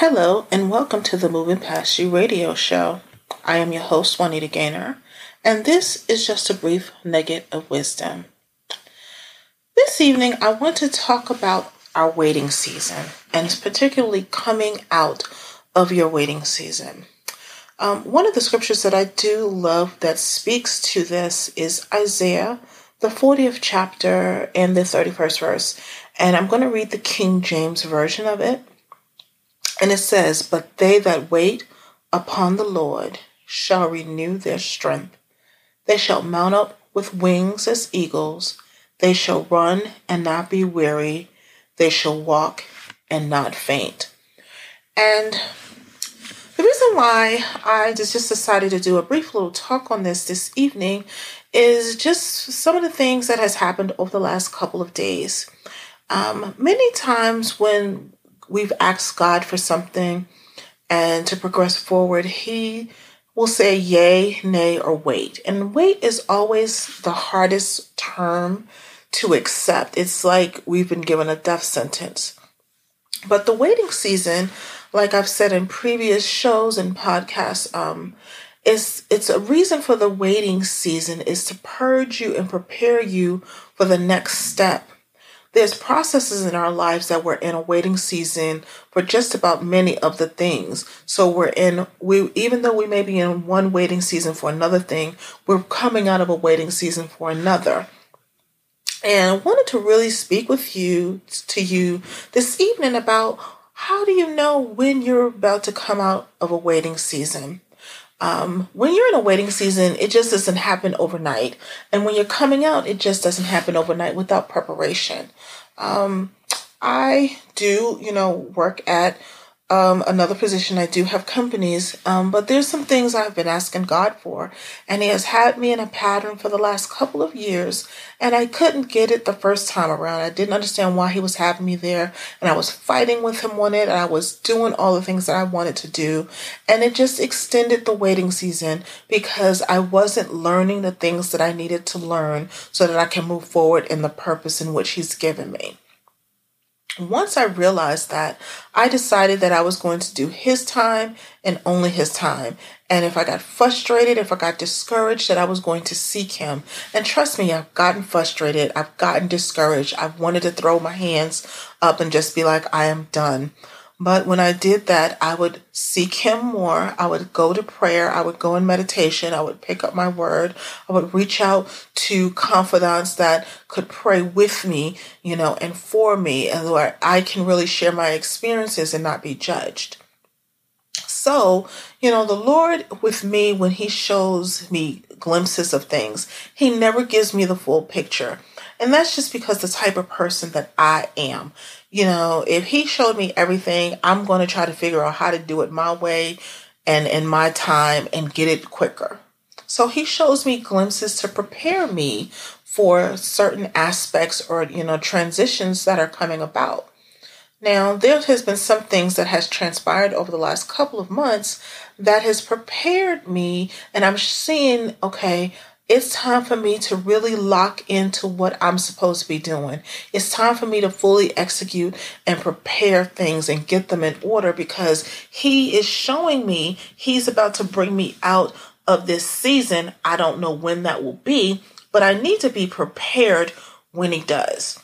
Hello, and welcome to the Moving Past You radio show. I am your host, Juanita Gaynor, and this is just a brief nugget of wisdom. This evening, I want to talk about our waiting season, and particularly coming out of your waiting season. Um, one of the scriptures that I do love that speaks to this is Isaiah, the 40th chapter and the 31st verse. And I'm going to read the King James Version of it. And it says, But they that wait upon the Lord shall renew their strength. They shall mount up with wings as eagles. They shall run and not be weary. They shall walk and not faint. And the reason why I just decided to do a brief little talk on this this evening is just some of the things that has happened over the last couple of days. Um, many times when we've asked God for something and to progress forward, He will say yay, nay, or wait. And wait is always the hardest term to accept. It's like we've been given a death sentence. But the waiting season, like I've said in previous shows and podcasts, um, is it's a reason for the waiting season is to purge you and prepare you for the next step there's processes in our lives that we're in a waiting season for just about many of the things. So we're in we even though we may be in one waiting season for another thing, we're coming out of a waiting season for another. And I wanted to really speak with you to you this evening about how do you know when you're about to come out of a waiting season? Um, when you're in a waiting season, it just doesn't happen overnight. And when you're coming out, it just doesn't happen overnight without preparation. Um, I do, you know, work at um, another position. I do have companies, um, but there's some things I've been asking God for, and He has had me in a pattern for the last couple of years, and I couldn't get it the first time around. I didn't understand why He was having me there, and I was fighting with Him on it, and I was doing all the things that I wanted to do, and it just extended the waiting season because I wasn't learning the things that I needed to learn so that I can move forward in the purpose in which He's given me once I realized that, I decided that I was going to do his time and only his time. And if I got frustrated, if I got discouraged, that I was going to seek him. And trust me, I've gotten frustrated. I've gotten discouraged. I've wanted to throw my hands up and just be like, I am done. But when I did that, I would seek Him more. I would go to prayer. I would go in meditation. I would pick up my word. I would reach out to confidants that could pray with me, you know, and for me, and where I can really share my experiences and not be judged. So, you know, the Lord with me, when He shows me glimpses of things, He never gives me the full picture. And that's just because the type of person that I am. You know, if he showed me everything, I'm going to try to figure out how to do it my way and in my time and get it quicker. So he shows me glimpses to prepare me for certain aspects or, you know, transitions that are coming about. Now, there has been some things that has transpired over the last couple of months that has prepared me and I'm seeing, okay, it's time for me to really lock into what I'm supposed to be doing. It's time for me to fully execute and prepare things and get them in order because He is showing me He's about to bring me out of this season. I don't know when that will be, but I need to be prepared when He does.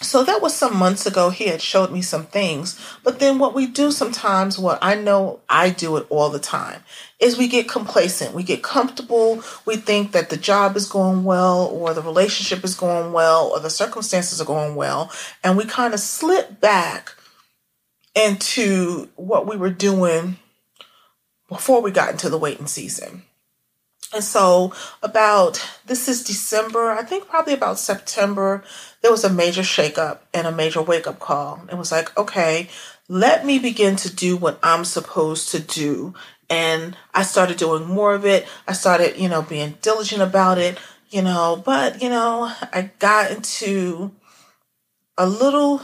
So that was some months ago. He had showed me some things. But then what we do sometimes, what I know I do it all the time, is we get complacent. We get comfortable. We think that the job is going well or the relationship is going well or the circumstances are going well. And we kind of slip back into what we were doing before we got into the waiting season. And so, about this is December, I think probably about September, there was a major shakeup and a major wake up call. It was like, okay, let me begin to do what I'm supposed to do. And I started doing more of it. I started, you know, being diligent about it, you know, but, you know, I got into a little,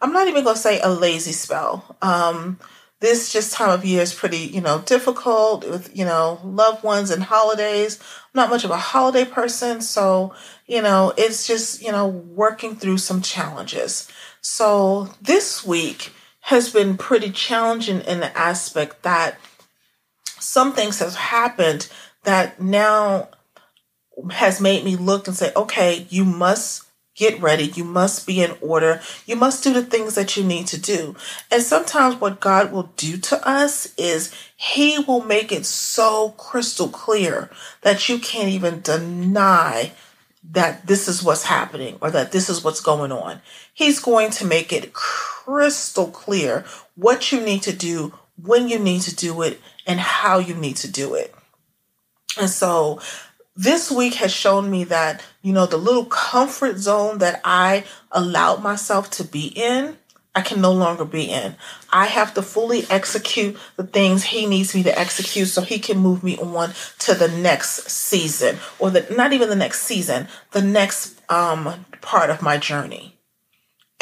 I'm not even going to say a lazy spell. Um, this just time of year is pretty, you know, difficult with, you know, loved ones and holidays. I'm not much of a holiday person, so, you know, it's just, you know, working through some challenges. So this week, has been pretty challenging in the aspect that some things have happened that now has made me look and say, okay, you must get ready. You must be in order. You must do the things that you need to do. And sometimes what God will do to us is He will make it so crystal clear that you can't even deny that this is what's happening or that this is what's going on. He's going to make it crystal clear what you need to do, when you need to do it, and how you need to do it. And so this week has shown me that, you know, the little comfort zone that I allowed myself to be in, I can no longer be in. I have to fully execute the things he needs me to execute so he can move me on to the next season or the not even the next season, the next um part of my journey.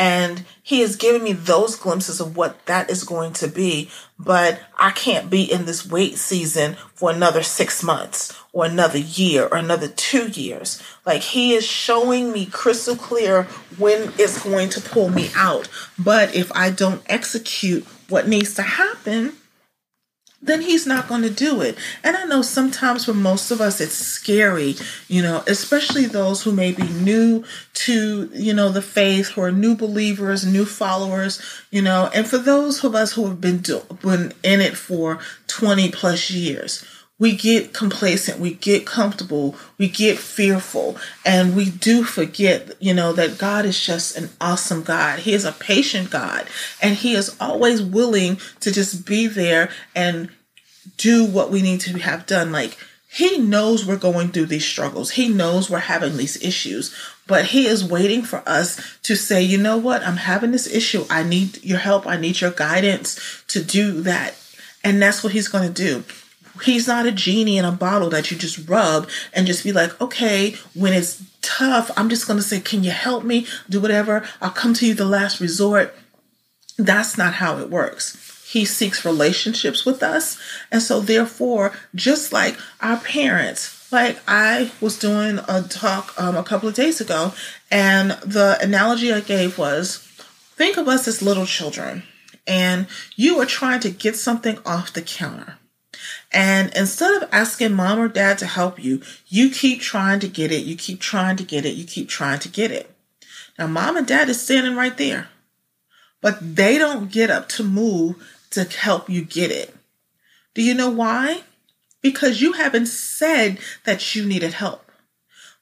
And he has given me those glimpses of what that is going to be. But I can't be in this wait season for another six months or another year or another two years. Like he is showing me crystal clear when it's going to pull me out. But if I don't execute what needs to happen, then he's not going to do it. And I know sometimes for most of us it's scary, you know, especially those who may be new to, you know, the faith, who are new believers, new followers, you know, and for those of us who have been, do- been in it for 20 plus years we get complacent, we get comfortable, we get fearful, and we do forget, you know, that God is just an awesome God. He is a patient God, and He is always willing to just be there and do what we need to have done. Like, He knows we're going through these struggles, He knows we're having these issues, but He is waiting for us to say, you know what, I'm having this issue. I need your help, I need your guidance to do that. And that's what He's going to do He's not a genie in a bottle that you just rub and just be like, okay, when it's tough, I'm just going to say, can you help me? Do whatever. I'll come to you the last resort. That's not how it works. He seeks relationships with us. And so, therefore, just like our parents, like I was doing a talk um, a couple of days ago, and the analogy I gave was think of us as little children, and you are trying to get something off the counter and instead of asking mom or dad to help you, you keep trying to get it, you keep trying to get it, you keep trying to get it. Now, mom and dad is standing right there, but they don't get up to move to help you get it. Do you know why? Because you haven't said that you needed help.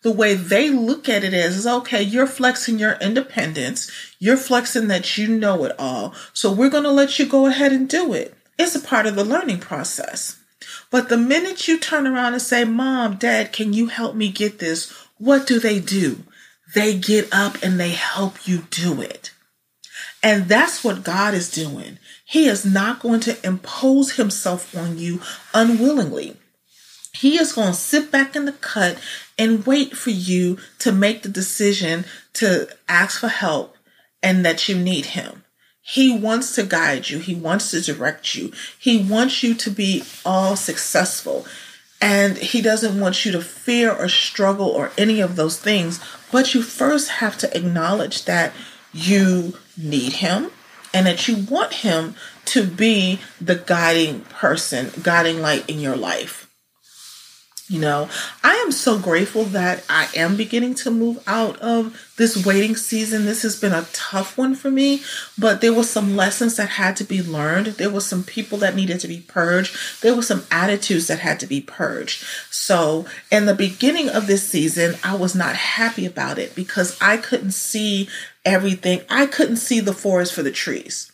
The way they look at it is, is okay, you're flexing your independence. You're flexing that you know it all. So we're going to let you go ahead and do it. It's a part of the learning process. But the minute you turn around and say, Mom, Dad, can you help me get this? What do they do? They get up and they help you do it. And that's what God is doing. He is not going to impose himself on you unwillingly. He is going to sit back in the cut and wait for you to make the decision to ask for help and that you need him. He wants to guide you. He wants to direct you. He wants you to be all successful. And he doesn't want you to fear or struggle or any of those things. But you first have to acknowledge that you need him and that you want him to be the guiding person, guiding light in your life. You know, I am so grateful that I am beginning to move out of this waiting season. This has been a tough one for me, but there were some lessons that had to be learned. There were some people that needed to be purged. There were some attitudes that had to be purged. So, in the beginning of this season, I was not happy about it because I couldn't see everything. I couldn't see the forest for the trees.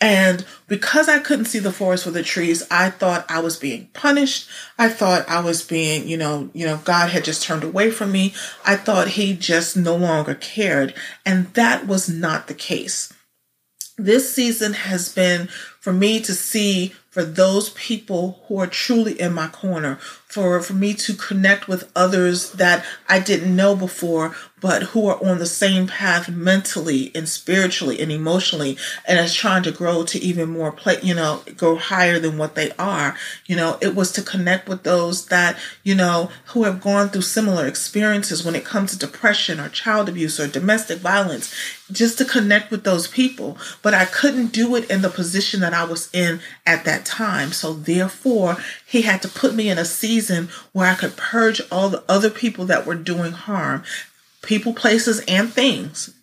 And because I couldn't see the forest for the trees, I thought I was being punished. I thought I was being, you know, you know, God had just turned away from me. I thought he just no longer cared. And that was not the case. This season has been for me to see for those people who are truly in my corner, for, for me to connect with others that I didn't know before, but who are on the same path mentally and spiritually and emotionally and is trying to grow to even more play, you know, go higher than what they are. You know, it was to connect with those that, you know, who have gone through similar experiences when it comes to depression or child abuse or domestic violence, just to connect with those people. But I couldn't do it in the position that I was in at that time. So therefore, he had to put me in a season where I could purge all the other people that were doing harm, people, places, and things,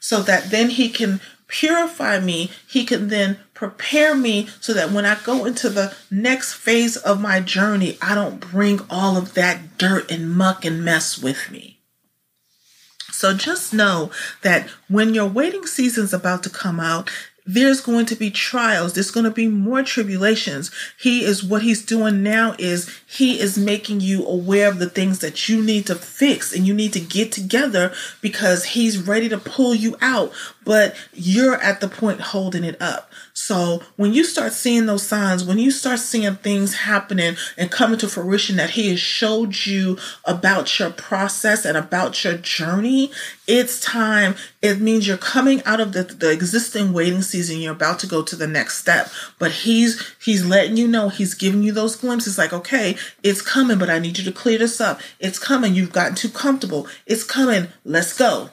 so that then he can purify me. He can then prepare me so that when I go into the next phase of my journey, I don't bring all of that dirt and muck and mess with me. So just know that when your waiting season is about to come out, there's going to be trials. There's going to be more tribulations. He is what he's doing now is he is making you aware of the things that you need to fix and you need to get together because he's ready to pull you out but you're at the point holding it up so when you start seeing those signs, when you start seeing things happening and coming to fruition that He has showed you about your process and about your journey, it's time. It means you're coming out of the, the existing waiting season. You're about to go to the next step. But He's He's letting you know, He's giving you those glimpses like, okay, it's coming, but I need you to clear this up. It's coming. You've gotten too comfortable. It's coming. Let's go.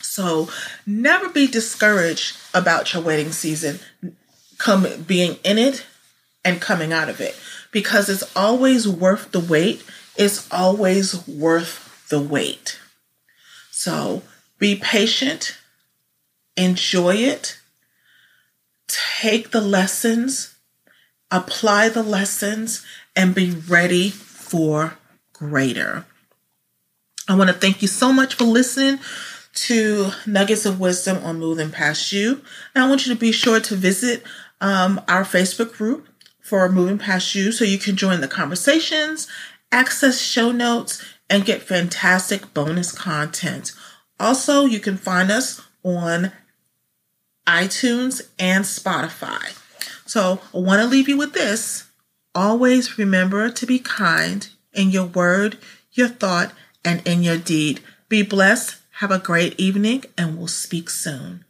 So never be discouraged about your wedding season, come being in it and coming out of it because it's always worth the wait. It's always worth the wait. So be patient, enjoy it, take the lessons, apply the lessons, and be ready for greater. I want to thank you so much for listening to Nuggets of Wisdom on Moving Past You. And I want you to be sure to visit um, our Facebook group for Moving Past You so you can join the conversations, access show notes, and get fantastic bonus content. Also, you can find us on iTunes and Spotify. So, I want to leave you with this. Always remember to be kind in your word, your thought, and in your deed. Be blessed have a great evening, and we'll speak soon.